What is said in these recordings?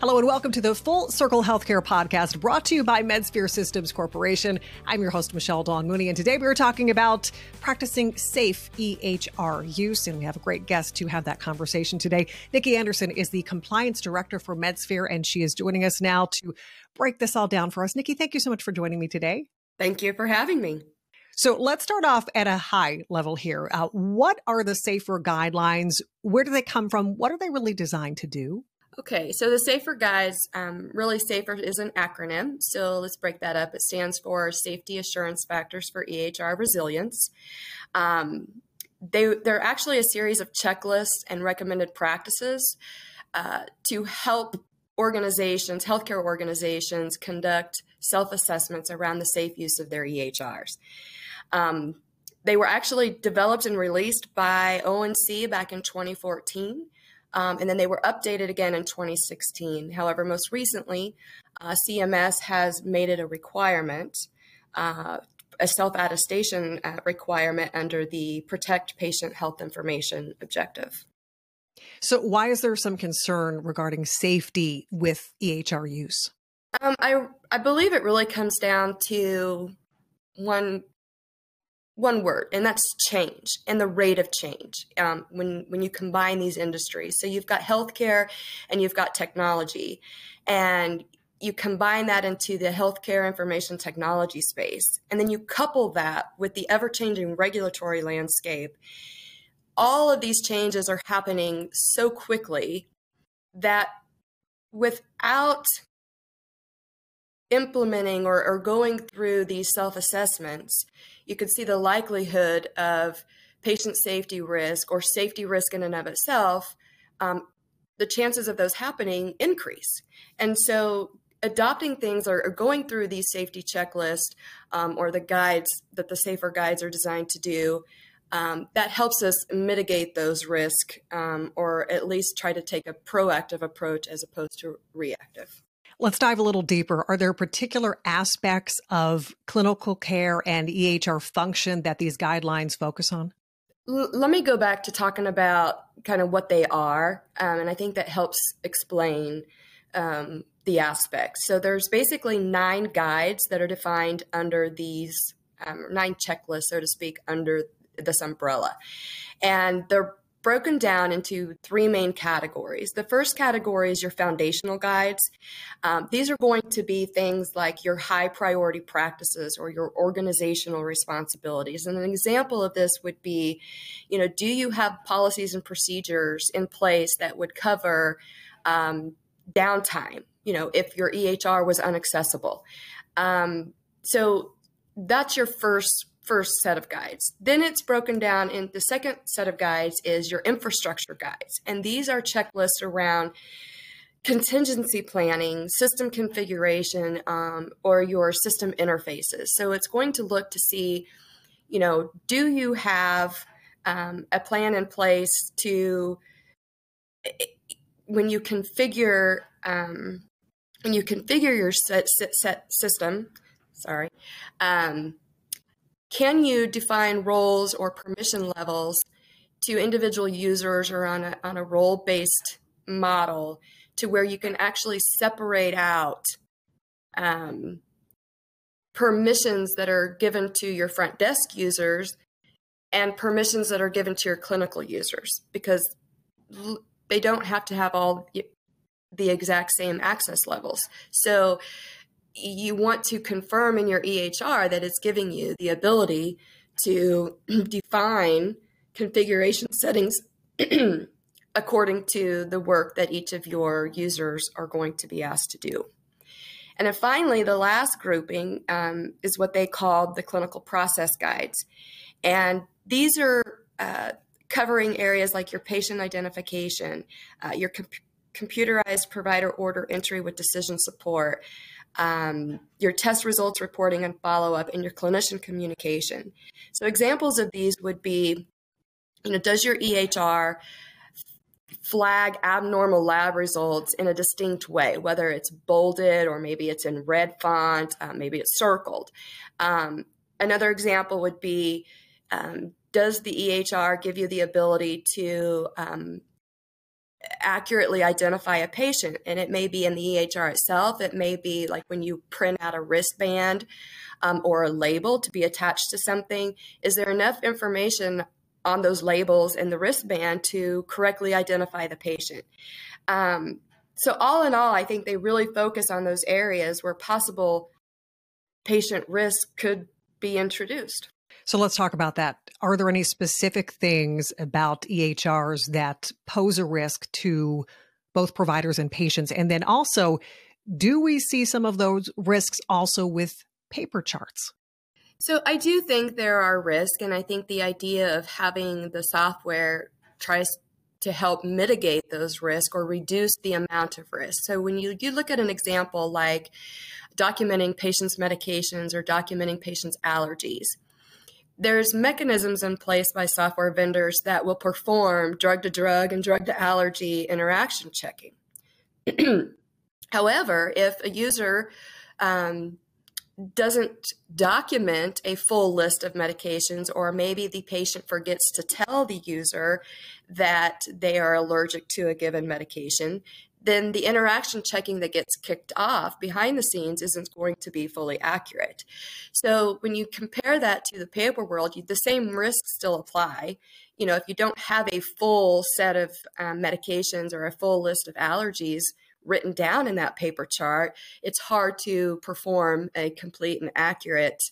Hello and welcome to the Full Circle Healthcare Podcast brought to you by Medsphere Systems Corporation. I'm your host, Michelle Dawn Mooney, and today we are talking about practicing safe EHR use. And we have a great guest to have that conversation today. Nicki Anderson is the Compliance Director for Medsphere, and she is joining us now to break this all down for us. Nicki, thank you so much for joining me today. Thank you for having me. So let's start off at a high level here. Uh, what are the SAFER guidelines? Where do they come from? What are they really designed to do? Okay, so the SAFER guides, um, really SAFER is an acronym. So let's break that up. It stands for Safety Assurance Factors for EHR Resilience. Um, they, they're actually a series of checklists and recommended practices uh, to help organizations, healthcare organizations, conduct self assessments around the safe use of their EHRs. Um, they were actually developed and released by ONC back in 2014. Um, and then they were updated again in 2016. However, most recently, uh, CMS has made it a requirement, uh, a self attestation uh, requirement under the Protect Patient Health Information objective. So, why is there some concern regarding safety with EHR use? Um, I I believe it really comes down to one one word, and that's change and the rate of change um, when when you combine these industries. So you've got healthcare and you've got technology, and you combine that into the healthcare information technology space, and then you couple that with the ever changing regulatory landscape. All of these changes are happening so quickly that without implementing or, or going through these self assessments, you could see the likelihood of patient safety risk or safety risk in and of itself, um, the chances of those happening increase. And so adopting things or, or going through these safety checklists um, or the guides that the safer guides are designed to do um, that helps us mitigate those risks um, or at least try to take a proactive approach as opposed to reactive Let's dive a little deeper. Are there particular aspects of clinical care and EHR function that these guidelines focus on? L- let me go back to talking about kind of what they are, um, and I think that helps explain um, the aspects. So there's basically nine guides that are defined under these um, nine checklists, so to speak, under this umbrella, and they're broken down into three main categories. The first category is your foundational guides. Um, these are going to be things like your high priority practices or your organizational responsibilities. And an example of this would be, you know, do you have policies and procedures in place that would cover um, downtime? You know, if your EHR was inaccessible. Um, so that's your first first set of guides. Then it's broken down in the second set of guides is your infrastructure guides. And these are checklists around contingency planning, system configuration, um, or your system interfaces. So it's going to look to see, you know, do you have um, a plan in place to when you configure um, when you configure your set, set, set system, sorry, um, can you define roles or permission levels to individual users or on a, on a role based model to where you can actually separate out um, permissions that are given to your front desk users and permissions that are given to your clinical users because they don't have to have all the exact same access levels. So you want to confirm in your EHR that it's giving you the ability to define configuration settings according to the work that each of your users are going to be asked to do. And then finally, the last grouping um, is what they call the clinical process guides. And these are uh, covering areas like your patient identification, uh, your com- computerized provider order entry with decision support, um, your test results reporting and follow up, and your clinician communication. So, examples of these would be you know, does your EHR flag abnormal lab results in a distinct way, whether it's bolded or maybe it's in red font, uh, maybe it's circled. Um, another example would be um, does the EHR give you the ability to um, accurately identify a patient. And it may be in the EHR itself, it may be like when you print out a wristband um, or a label to be attached to something. Is there enough information on those labels and the wristband to correctly identify the patient? Um, so, all in all, I think they really focus on those areas where possible patient risk could be introduced. So let's talk about that. Are there any specific things about EHRs that pose a risk to both providers and patients? And then also, do we see some of those risks also with paper charts? So I do think there are risks, and I think the idea of having the software tries to help mitigate those risks or reduce the amount of risk. So when you, you look at an example like documenting patients' medications or documenting patients' allergies, there's mechanisms in place by software vendors that will perform drug to drug and drug to allergy interaction checking. However, if a user um, doesn't document a full list of medications, or maybe the patient forgets to tell the user that they are allergic to a given medication, then the interaction checking that gets kicked off behind the scenes isn't going to be fully accurate. So when you compare that to the paper world, you, the same risks still apply. You know, if you don't have a full set of um, medications or a full list of allergies written down in that paper chart, it's hard to perform a complete and accurate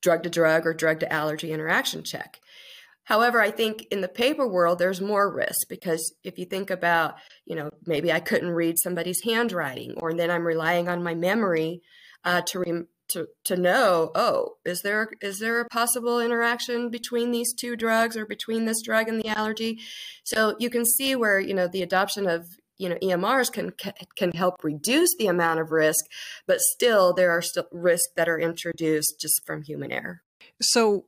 drug to drug or drug to allergy interaction check. However, I think in the paper world, there's more risk because if you think about, you know, maybe I couldn't read somebody's handwriting, or then I'm relying on my memory uh, to, re- to to know, oh, is there is there a possible interaction between these two drugs or between this drug and the allergy? So you can see where you know the adoption of you know EMRs can can help reduce the amount of risk, but still there are still risks that are introduced just from human error. So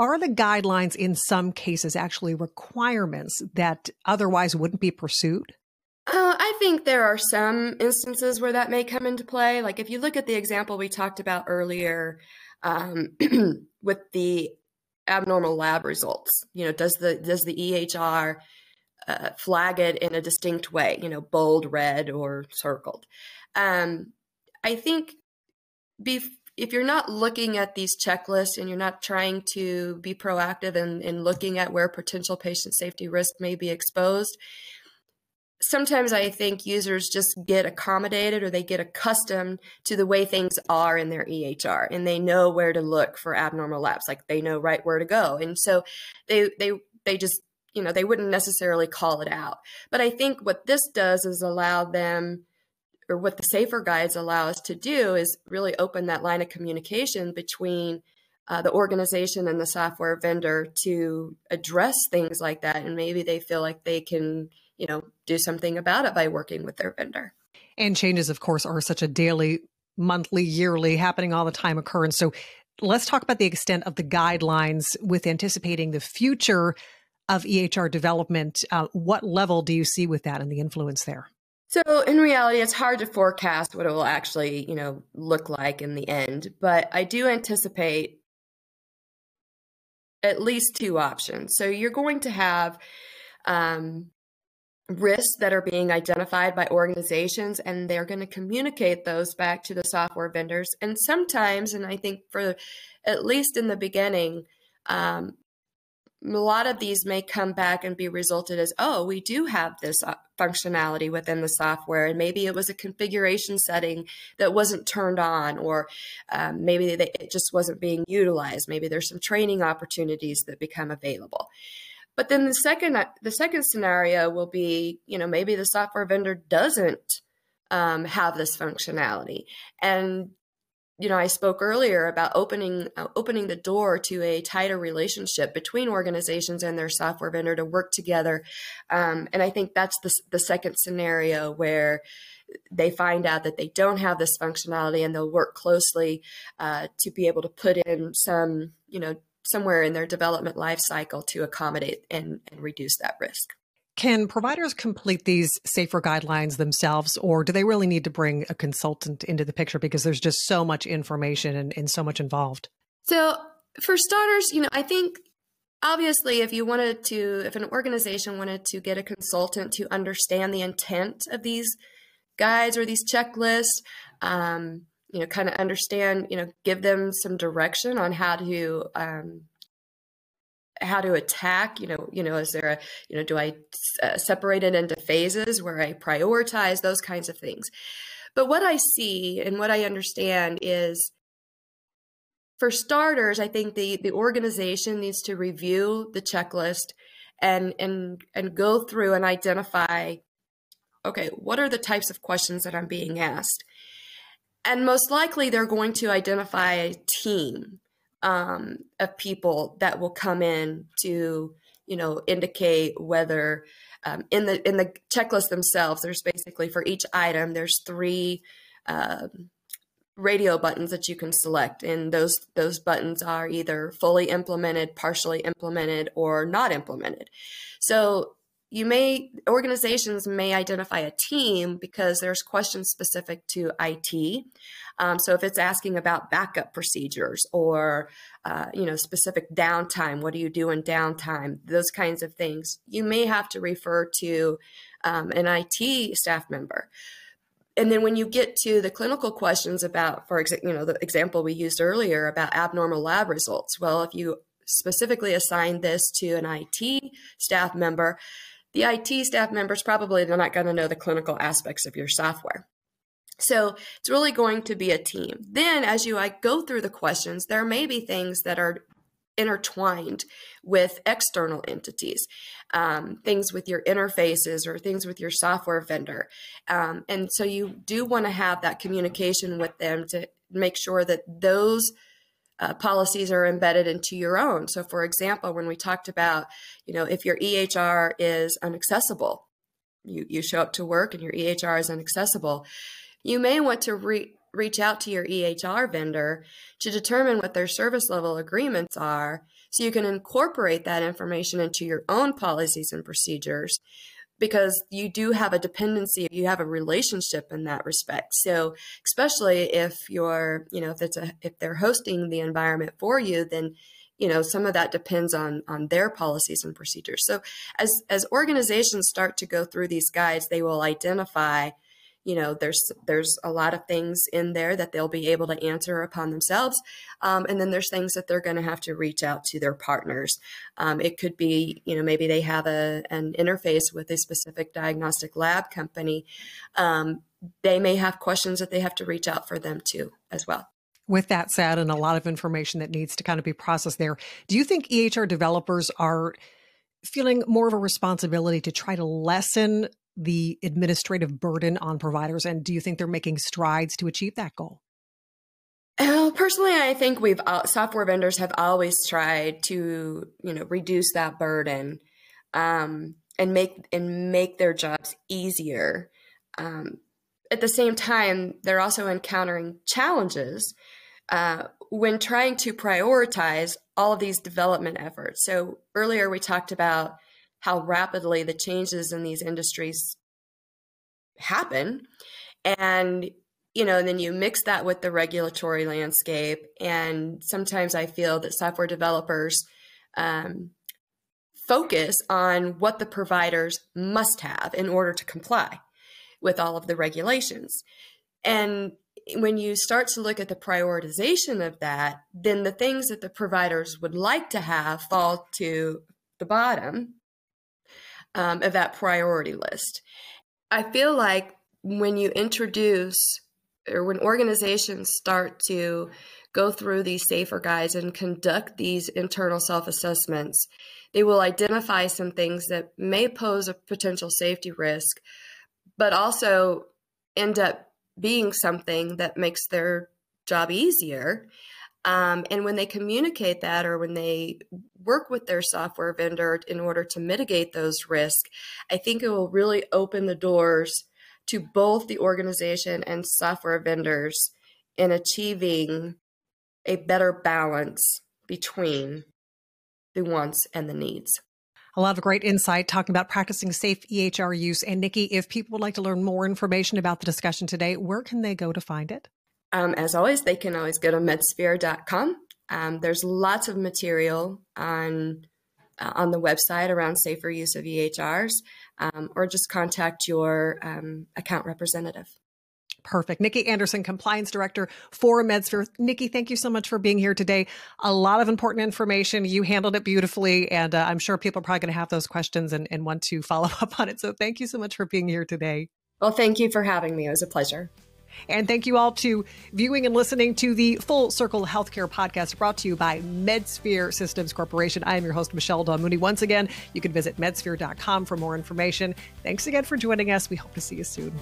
are the guidelines in some cases actually requirements that otherwise wouldn't be pursued? Uh, I think there are some instances where that may come into play. Like if you look at the example we talked about earlier um, with the abnormal lab results, you know, does the does the EHR uh, flag it in a distinct way? You know, bold, red, or circled. Um, I think bef- if you're not looking at these checklists and you're not trying to be proactive in, in looking at where potential patient safety risk may be exposed, sometimes I think users just get accommodated or they get accustomed to the way things are in their EHR and they know where to look for abnormal labs, like they know right where to go. And so they they they just you know they wouldn't necessarily call it out. But I think what this does is allow them or what the safer guides allow us to do is really open that line of communication between uh, the organization and the software vendor to address things like that. And maybe they feel like they can you know do something about it by working with their vendor. And changes of course are such a daily monthly yearly happening all the time occurrence so let's talk about the extent of the guidelines with anticipating the future of ehr development. Uh, what level do you see with that and the influence there so in reality, it's hard to forecast what it will actually, you know, look like in the end. But I do anticipate at least two options. So you're going to have um, risks that are being identified by organizations, and they're going to communicate those back to the software vendors. And sometimes, and I think for at least in the beginning, um, a lot of these may come back and be resulted as, oh, we do have this uh, functionality within the software, and maybe it was a configuration setting that wasn't turned on, or um, maybe they, it just wasn't being utilized. Maybe there's some training opportunities that become available. But then the second uh, the second scenario will be, you know, maybe the software vendor doesn't um, have this functionality, and you know, I spoke earlier about opening uh, opening the door to a tighter relationship between organizations and their software vendor to work together, um, and I think that's the the second scenario where they find out that they don't have this functionality and they'll work closely uh, to be able to put in some, you know, somewhere in their development life cycle to accommodate and, and reduce that risk. Can providers complete these safer guidelines themselves, or do they really need to bring a consultant into the picture because there's just so much information and, and so much involved? So, for starters, you know, I think obviously, if you wanted to, if an organization wanted to get a consultant to understand the intent of these guides or these checklists, um, you know, kind of understand, you know, give them some direction on how to um, how to attack you know you know is there a you know do i uh, separate it into phases where i prioritize those kinds of things? But what i see and what i understand is for starters i think the the organization needs to review the checklist and and and go through and identify okay what are the types of questions that i'm being asked? And most likely they're going to identify a team um, of people that will come in to you know indicate whether um, in the in the checklist themselves there's basically for each item there's three uh, radio buttons that you can select and those those buttons are either fully implemented partially implemented or not implemented. So you may organizations may identify a team because there's questions specific to IT. Um, so if it's asking about backup procedures or uh, you know specific downtime, what do you do in downtime? Those kinds of things, you may have to refer to um, an IT staff member. And then when you get to the clinical questions about, for example, you know, the example we used earlier about abnormal lab results. Well, if you specifically assign this to an IT staff member, the IT staff members probably they're not going to know the clinical aspects of your software. So it's really going to be a team. Then as you I go through the questions, there may be things that are intertwined with external entities, um, things with your interfaces or things with your software vendor. Um, and so you do want to have that communication with them to make sure that those uh, policies are embedded into your own. So, for example, when we talked about, you know, if your EHR is inaccessible, you, you show up to work and your EHR is inaccessible, you may want to re- reach out to your EHR vendor to determine what their service level agreements are so you can incorporate that information into your own policies and procedures because you do have a dependency you have a relationship in that respect. So especially if you're you know if it's a if they're hosting the environment for you then you know some of that depends on on their policies and procedures. So as as organizations start to go through these guides they will identify you know there's there's a lot of things in there that they'll be able to answer upon themselves. Um, and then there's things that they're going to have to reach out to their partners. Um, it could be you know maybe they have a an interface with a specific diagnostic lab company. Um, they may have questions that they have to reach out for them too as well. With that said and a lot of information that needs to kind of be processed there do you think ehr developers are feeling more of a responsibility to try to lessen the administrative burden on providers? And do you think they're making strides to achieve that goal? Uh, personally, I think we've software vendors have always tried to you know reduce that burden um, and make and make their jobs easier. Um, at the same time, they're also encountering challenges uh, when trying to prioritize all of these development efforts. So earlier we talked about how rapidly the changes in these industries happen. And, you know, and then you mix that with the regulatory landscape. And sometimes I feel that software developers um, focus on what the providers must have in order to comply with all of the regulations. And when you start to look at the prioritization of that, then the things that the providers would like to have fall to the bottom um, of that priority list. I feel like when you introduce or when organizations start to go through these safer guides and conduct these internal self assessments, they will identify some things that may pose a potential safety risk, but also end up being something that makes their job easier um, and when they communicate that or when they work with their software vendor in order to mitigate those risks, I think it will really open the doors to both the organization and software vendors in achieving a better balance between the wants and the needs. A lot of great insight talking about practicing safe EHR use. And Nicki, if people would like to learn more information about the discussion today, where can they go to find it? Um, as always, they can always go to medsphere.com. Um, there's lots of material on uh, on the website around safer use of EHRs, um, or just contact your um, account representative. Perfect. Nicki Anderson, Compliance Director for Medsphere. Nicki, thank you so much for being here today. A lot of important information. You handled it beautifully, and uh, I'm sure people are probably going to have those questions and, and want to follow up on it. So thank you so much for being here today. Well, thank you for having me. It was a pleasure. And thank you all to viewing and listening to the Full Circle Healthcare podcast brought to you by Medsphere Systems Corporation. I am your host, Michelle Dawn Mooney. Once again, you can visit medsphere.com for more information. Thanks again for joining us. We hope to see you soon.